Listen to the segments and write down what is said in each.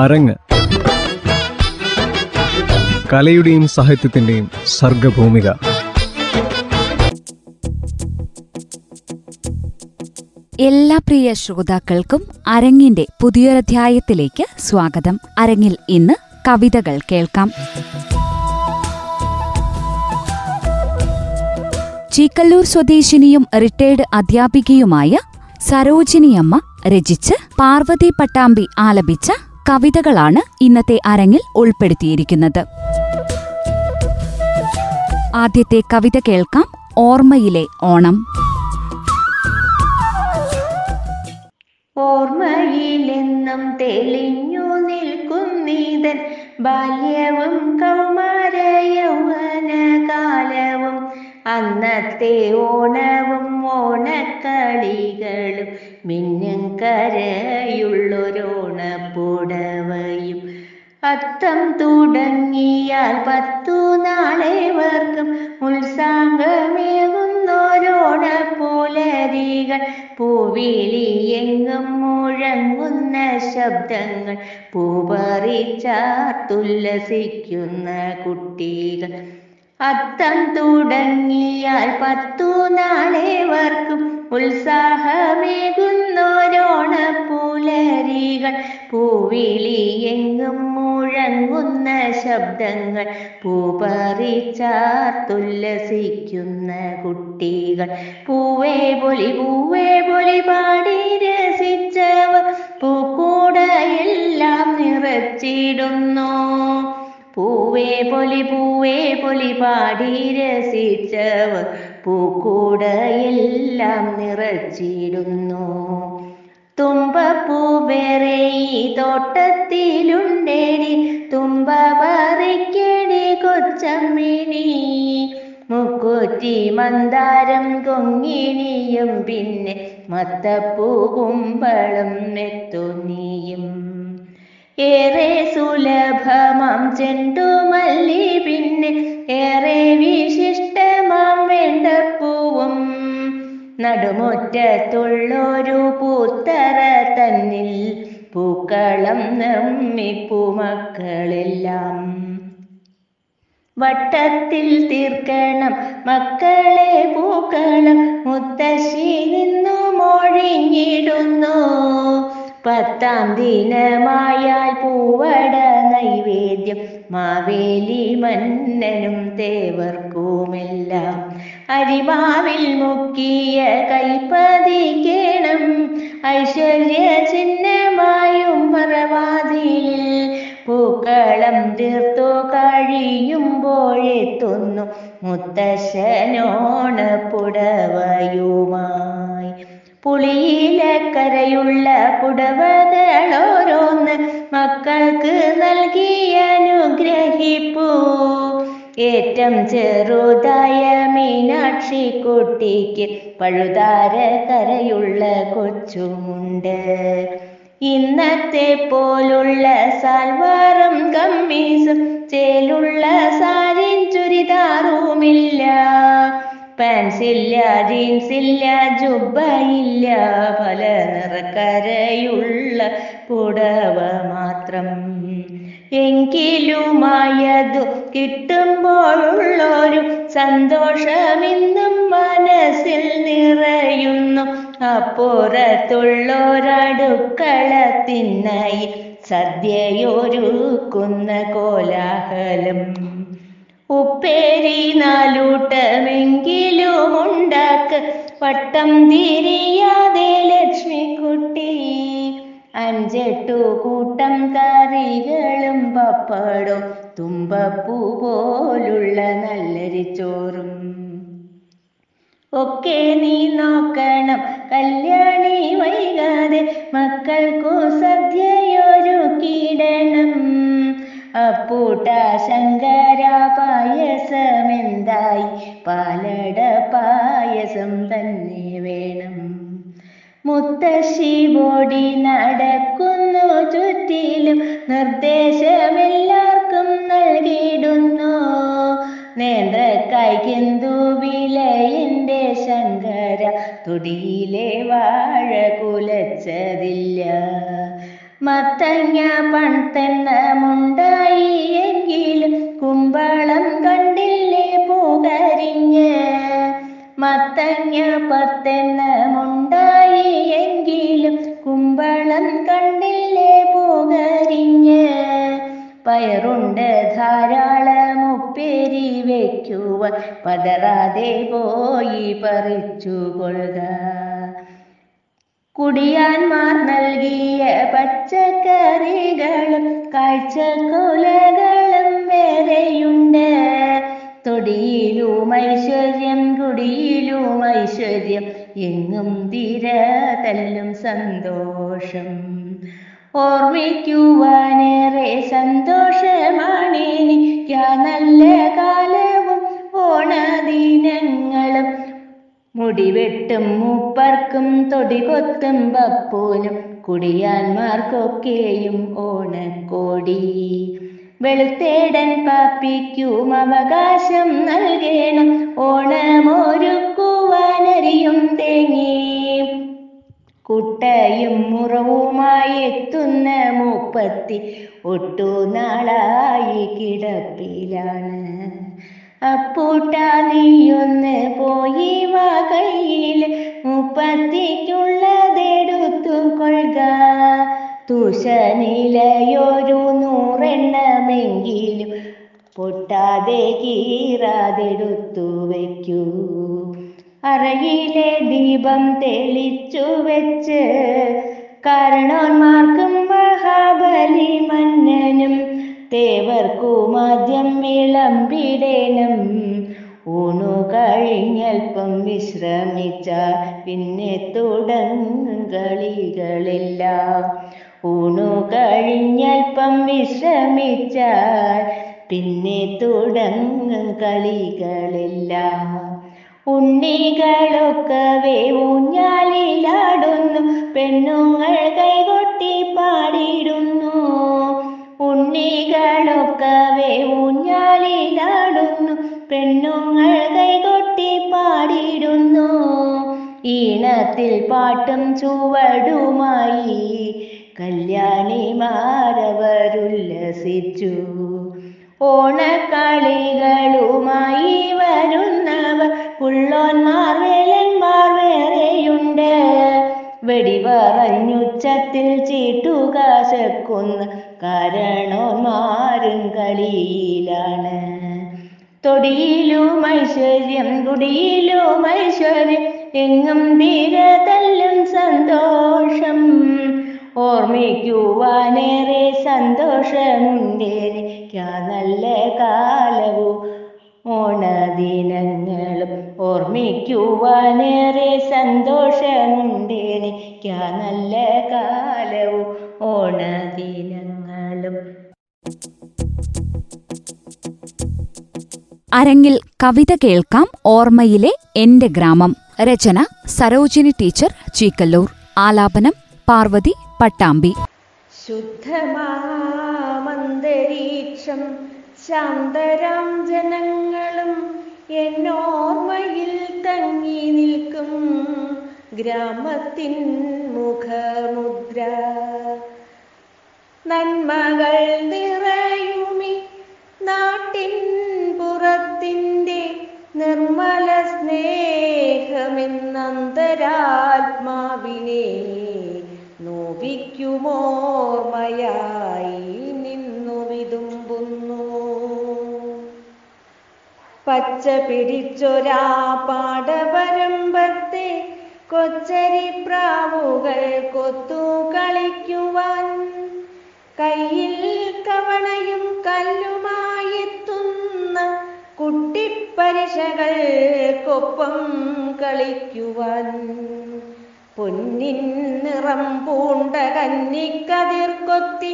അരങ്ങ്. കലയുടെയും സാഹിത്യത്തിന്റെയും സർഗഭൂമിക. എല്ലാ പ്രിയ ശ്രോതാക്കൾക്കും അരങ്ങിന്റെ പുതിയൊരധ്യായത്തിലേക്ക് സ്വാഗതം. അരങ്ങിൽ ഇന്ന് കവിതകൾ കേൾക്കാം. ചീക്കല്ലൂർ സ്വദേശിനിയും റിട്ടയർഡ് അധ്യാപികയുമായ സരോജിനിയമ്മ രചിച്ച് പാർവതി പട്ടാമ്പി ആലപിച്ച കവിതകളാണ് ഇന്നത്തെ അരങ്ങിൽ ഉൾപ്പെടുത്തിയിരിക്കുന്നത്. ആദ്യത്തെ കവിത കേൾക്കാം ഓർമ്മയിലെ ഓണം. ഓർമ്മയിലെന്നും തെളിഞ്ഞു നിൽക്കുന്നീതൻ ബാല്യവും കൗമാര യൗവനകാലവും അന്നത്തെ ഓണവും ഓണക്കളികളും മിന്നും കരയുള്ളൊരോണപ്പുടവയും അത്തം തുടങ്ങിയാൽ പത്തു നാളേവർക്കും ഉത്സാഹമേകുന്നോരോടപ്പുലരികൾ പൂവിളിയെങ്ങും മുഴങ്ങുന്ന ശബ്ദങ്ങൾ. പൂപറിച്ചാർത്തുല്ലസിക്കുന്ന കുട്ടികൾ. അത്തം തുടങ്ങിയാൽ പത്തു നാളേവർക്കും ഉത്സാഹമേകുന്നോരോണപ്പുലരികൾ പൂവിളിയെങ്ങും മുഴങ്ങുന്ന ശബ്ദങ്ങൾ പൂപറിച്ചാർത്തുല്ലസിക്കുന്ന കുട്ടികൾ. പൂവേ പൊലി പൂവേ പൊലി പാടി രസിച്ചവർ പൂക്കൂടയെല്ലാം നിറച്ചിടുന്നു. പൂവേ പൊലി പൂവേ പൊലി പാടി രസിച്ചവർ പൂക്കൂടയെല്ലാം നിറച്ചിടുന്നു. തുമ്പപ്പൂവേറെ ഈ തോട്ടത്തിലുണ്ടേടി. തുമ്പ പറിക്കേടി കൊച്ചമ്മിണി. മുക്കൂറ്റി മന്ദാരം കൊങ്ങിണിയും പിന്നെ മത്തപ്പൂ കുമ്പളം മെത്തുന്നിയും ഏറെ സുലഭമാം ചെണ്ടുമല്ലി പിന്നെ നടുമുറ്റത്തുള്ളൊരു പൂത്തറ തന്നിൽ പൂക്കളം നമ്മിപ്പൂമക്കളെല്ലാം വട്ടത്തിൽ തീർക്കണം മക്കളെ പൂക്കളം മുത്തശ്ശി നിന്നു മൊഴിഞ്ഞിടുന്നു പത്താം ദിനമായാൽ പൂവട നൈവേദ്യം മാവേലി മന്നനും തേവർക്കുമെല്ലാം അരിമാവിൽ മുക്കിയ കൽപ്പതിക്കേണം ഐശ്വര്യ ചിഹ്നമായും മറവാതിയിൽ പൂക്കളം തീർത്തു കഴിയുമ്പോഴെത്തുന്നു മുത്തശ്ശനോണ പുടവയുമായി. പുളിയിലക്കരയുള്ള പുടവകളോരോന്ന് മക്കൾക്ക് നൽകി അനുഗ്രഹിപ്പൂ. ഏറ്റം ചെറുതായ മീനാക്ഷി കുട്ടിക്ക് പഴുതാര കരയുള്ള കൊച്ചുമുണ്ട്. ഇന്നത്തെ പോലുള്ള സാൽവാറും കമ്മീസും ചേലുള്ള സാരിൻ ചുരിദാറുമില്ല പാൻസില്ല ജീൻസില്ല ജുബയില്ല പല നിറക്കരയുള്ള പുടവ മാത്രം. എങ്കിലുമായതു കിട്ടുമ്പോഴുള്ളൊരു സന്തോഷമിന്നും മനസ്സിൽ നിറയുന്നു. അപ്പുറത്തുള്ളൊരടുക്കളത്തിനായി സദ്യയൊരുക്കുന്ന കോലാഹലം. ഉപ്പേരി നാലൂട്ടമെങ്കിലും ഉണ്ടാക്ക് വട്ടം തിരിയാതെ ലക്ഷ്മിക്കുട്ടി. അഞ്ചെട്ടു കൂട്ടം കറികളും പപ്പടവും തുമ്പപ്പൂ പോലുള്ള നല്ലരിച്ചോറും ഒക്കെ നീ നോക്കണം കല്യാണി വൈകാതെ മക്കൾക്കു സദ്യയൊരുക്കിയിടണം. അപ്പൂട്ട ശങ്കര പായസമെന്തായി? പാലട പായസം മുത്തശ്ശി ഓടി നടക്കുന്നു ചുറ്റിലും നിർദ്ദേശമെല്ലാവർക്കും നൽകിയിടുന്നു. നേന്ത്രക്കായ്ക്കെന്തു വിലയിന്റെ ശങ്കര തുടിയിലെ വാഴ കുലച്ചതില്ല. മത്തങ്ങ പൺതെണ്ണമുണ്ടായി എങ്കിലും പതറാതെ പോയി പറിച്ചു കൊള്ളുക. കുടിയാന്മാർ നൽകിയ പച്ചക്കറികളും കാഴ്ചക്കുലകളും വേറെയുണ്ട്. തൊടിയിലും ഐശ്വര്യം കുടിയിലും ഐശ്വര്യം എങ്ങും തീര തല്ലും സന്തോഷം. ഓർമ്മിക്കുവാനേറെ സന്തോഷമാണേനിക്കാ നല്ല കാലവും മുടിവെട്ടും മൂപ്പർക്കും തൊടികൊത്തും ബപ്പൂനും കുടിയാന്മാർക്കൊക്കെയും ഓണക്കോടി. വെളുത്തേടൻ പാപ്പിക്കും അവകാശം നൽകണം ഓണമൊരുക്കുവാനറിയും തേങ്ങി. കുട്ടയും മുറവുമായി എത്തുന്ന മൂപ്പത്തി ഒട്ടു നാളായി കിടപ്പിലാണ്. അപ്പൂട്ട നീയൊന്ന് പോയി വാ കയ്യിൽ മുപ്പത്തിക്കുള്ളതെടുത്തു കൊള്ളുക. തുഷനിലയൊരു നൂറെണ്ണമെങ്കിലും പൊട്ടാതെ കീറാതെടുത്തു വയ്ക്കൂ. അറയിലെ ദീപം തെളിച്ചു വെച്ച് കാരണോന്മാർക്കും മഹാബലി മന്നനും തേവർക്കും മദ്യം വിളമ്പിടേണം. ഊണു കഴിഞ്ഞൽപ്പം വിശ്രമിച്ച പിന്നെ തുടങ്ങും കളികളെല്ലാം ഊണു കഴിഞ്ഞൽപ്പം വിശ്രമിച്ചാൽ പിന്നെ തുടങ്ങും കളികളെല്ലാം ഉണ്ണികളൊക്കവേ ഊഞ്ഞാലിലാടുന്നു പെണ്ണുങ്ങൾ കൈകൊട്ടി പാടിയിടുന്നു ഉണ്ണികളൊക്കവേ ഊഞ്ഞാലിലാടുന്നു പെണ്ണുങ്ങൾ കൈകൊട്ടി പാടിയിടുന്നു ഈണത്തിൽ പാട്ടും ചുവടുമായി കല്യാണിമാരവരുല്ലസിച്ചു ഓണക്കളികളുമായി വരുന്നവർ പുള്ളോന്മാർ വേലന്മാർ വേറെയുണ്ട്. വെടിവറഞ്ഞുച്ചത്തിൽ ചീട്ടുകാശക്കുന്ന കാരണോന്മാരും കളിയിലാണ്. തൊടിയിലും ഐശ്വര്യം കുടിയിലും ഐശ്വര്യം എങ്ങും തീരതല്ലും സന്തോഷം. ഓർമ്മിക്കുവാനേറെ സന്തോഷമുണ്ടേനിക്കാ നല്ല കാലവും ഓണദിനങ്ങളും. ഓർമ്മിക്കുവാനേറെ സന്തോഷമുണ്ടേനിക്കാ നല്ല കാലവും ഓണദിനങ്ങളും. അരങ്ങിൽ കവിത കേൾക്കാം ഓർമ്മയിലെ എന്റെ ഗ്രാമം. രചന സരോജിനി ടീച്ചർ ചീക്കല്ലൂർ. ആലാപനം പാർവതി പട്ടാമ്പി. ശുദ്ധമാന്തരീക്ഷം ശാന്തരാം ജനങ്ങളും എന്നോർമ്മയിൽ തങ്ങി നിൽക്കും. ഗ്രാമത്തിൻ മുഖമുദ്ര നന്മകൾ നിറയുമി സ്നേഹമെന്നന്തരാത്മാവിനെ നോവിക്കുമോർമയായി നിന്നു വിതുമ്പുന്നു. പച്ച പിടിച്ചൊരാ പാടവരമ്പത്തെ കൊച്ചരി പ്രാവുകൾ കൊത്തു കളിക്കുവാൻ. കയ്യിൽ കവണയും കല്ലുമായെത്തുന്ന കുട്ടിപ്പരിശകൾക്കൊപ്പം കളിക്കുവാൻ പൊന്നിൻ നിറം പൂണ്ട കന്നിക്കതിർ കൊത്തി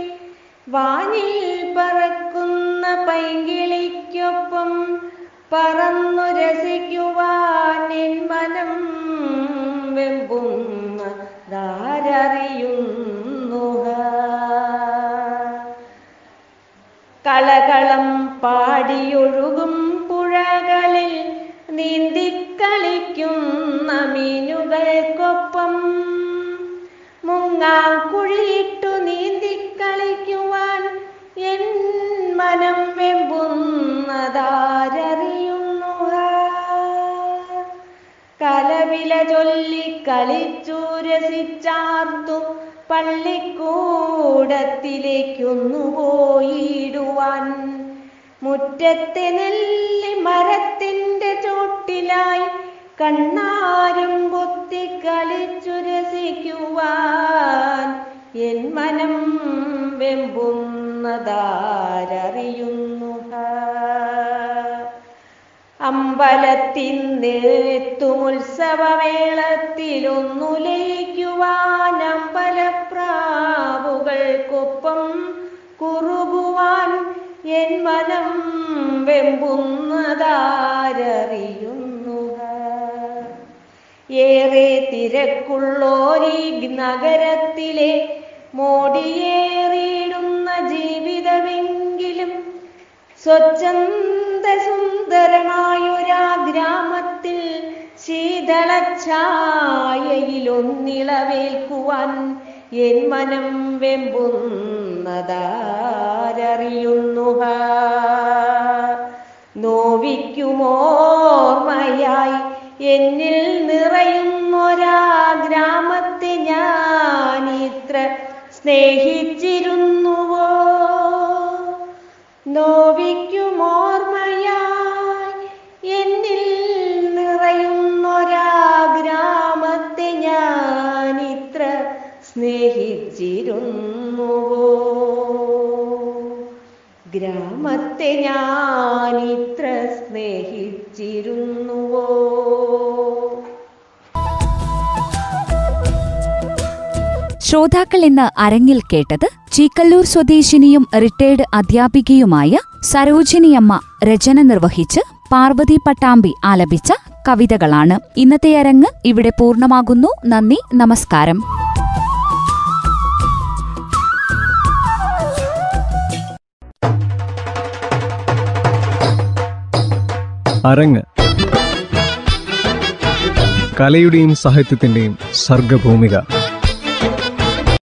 വാനിൽ പറക്കുന്ന പൈങ്കിളിക്കൊപ്പം പറന്നു രസിക്കുവാൻ എൻ മനം വെമ്പുന്ന ദാരറിയുന്നു കളകളം പാടിയൊഴുകും കടലിൽ നീന്തിക്കളിക്കുന്ന മീനുകൾക്കൊപ്പം മുങ്ങാം കുഴിയിട്ടു നീന്തിക്കളിക്കുവാൻ എൻ മനം വെമ്പുന്നതാരറിയുന്നു കലവില ചൊല്ലി കളിച്ചു പള്ളിക്കൂടത്തിലേക്കൊന്നു പോയിടുവാൻ മുറ്റത്തെ നെല്ല മരത്തിന്റെ ചോട്ടിലായി കണ്ണാരും പൊത്തി കളിച്ചു രസിക്കുവാൻ എൻ മനം വെമ്പുന്നതാരറിയുന്നു. അമ്പലത്തിന്നെത്തുമുത്സവമേളത്തിലൊന്നു ലയിക്കുവാൻ അമ്പലപ്രാവുകൾക്കൊപ്പം കുറുകുവാൻ എൻ മനം വെമ്പുന്നതാരറിയുന്നു ഏറെ തിരക്കുള്ളോരീ നഗരത്തിലെ മോടിയേറിയിടുന്ന ജീവിതമെങ്കിലും സ്വച്ഛന്ത സുന്ദരമായൊരാ ഗ്രാമത്തിൽ ശീതളഛായയിലൊന്നിളവേൽക്കുവാൻ എൻ മനം വെമ്പുന്നതാരറിയുന്നു നോവിക്കുമോർമ്മയായി എന്നിൽ നിറയുന്നൊരാ ഗ്രാമത്തെ ഞാനിത്ര സ്നേഹിച്ചിരുന്നുവോ? നോവിക്കുമോർമ്മയായി എന്നിൽ നിറയുന്നൊരാ ഗ്രാമത്തെ ഞാനിത്ര സ്നേഹിച്ചിരുന്നുവോ? ഗ്രാമത്തെ ഞാനിത്ര സ്നേഹിച്ചിരുന്നുവോ? ശ്രോതാക്കൾ ഇന്ന് അരങ്ങിൽ കേട്ടത് ചീക്കല്ലൂർ സ്വദേശിനിയും റിട്ടയർഡ് അധ്യാപികയുമായ സരോജിനിയമ്മ രചന നിർവഹിച്ച് പാർവതി പട്ടാമ്പി ആലപിച്ച കവിതകളാണ്. ഇന്നത്തെ അരങ്ങ് ഇവിടെ പൂർണമാകുന്നു. നന്ദി നമസ്കാരം. അരങ്ങ്. കലയുടെയും സാഹിത്യത്തിന്റെയും സർഗഭൂമിക.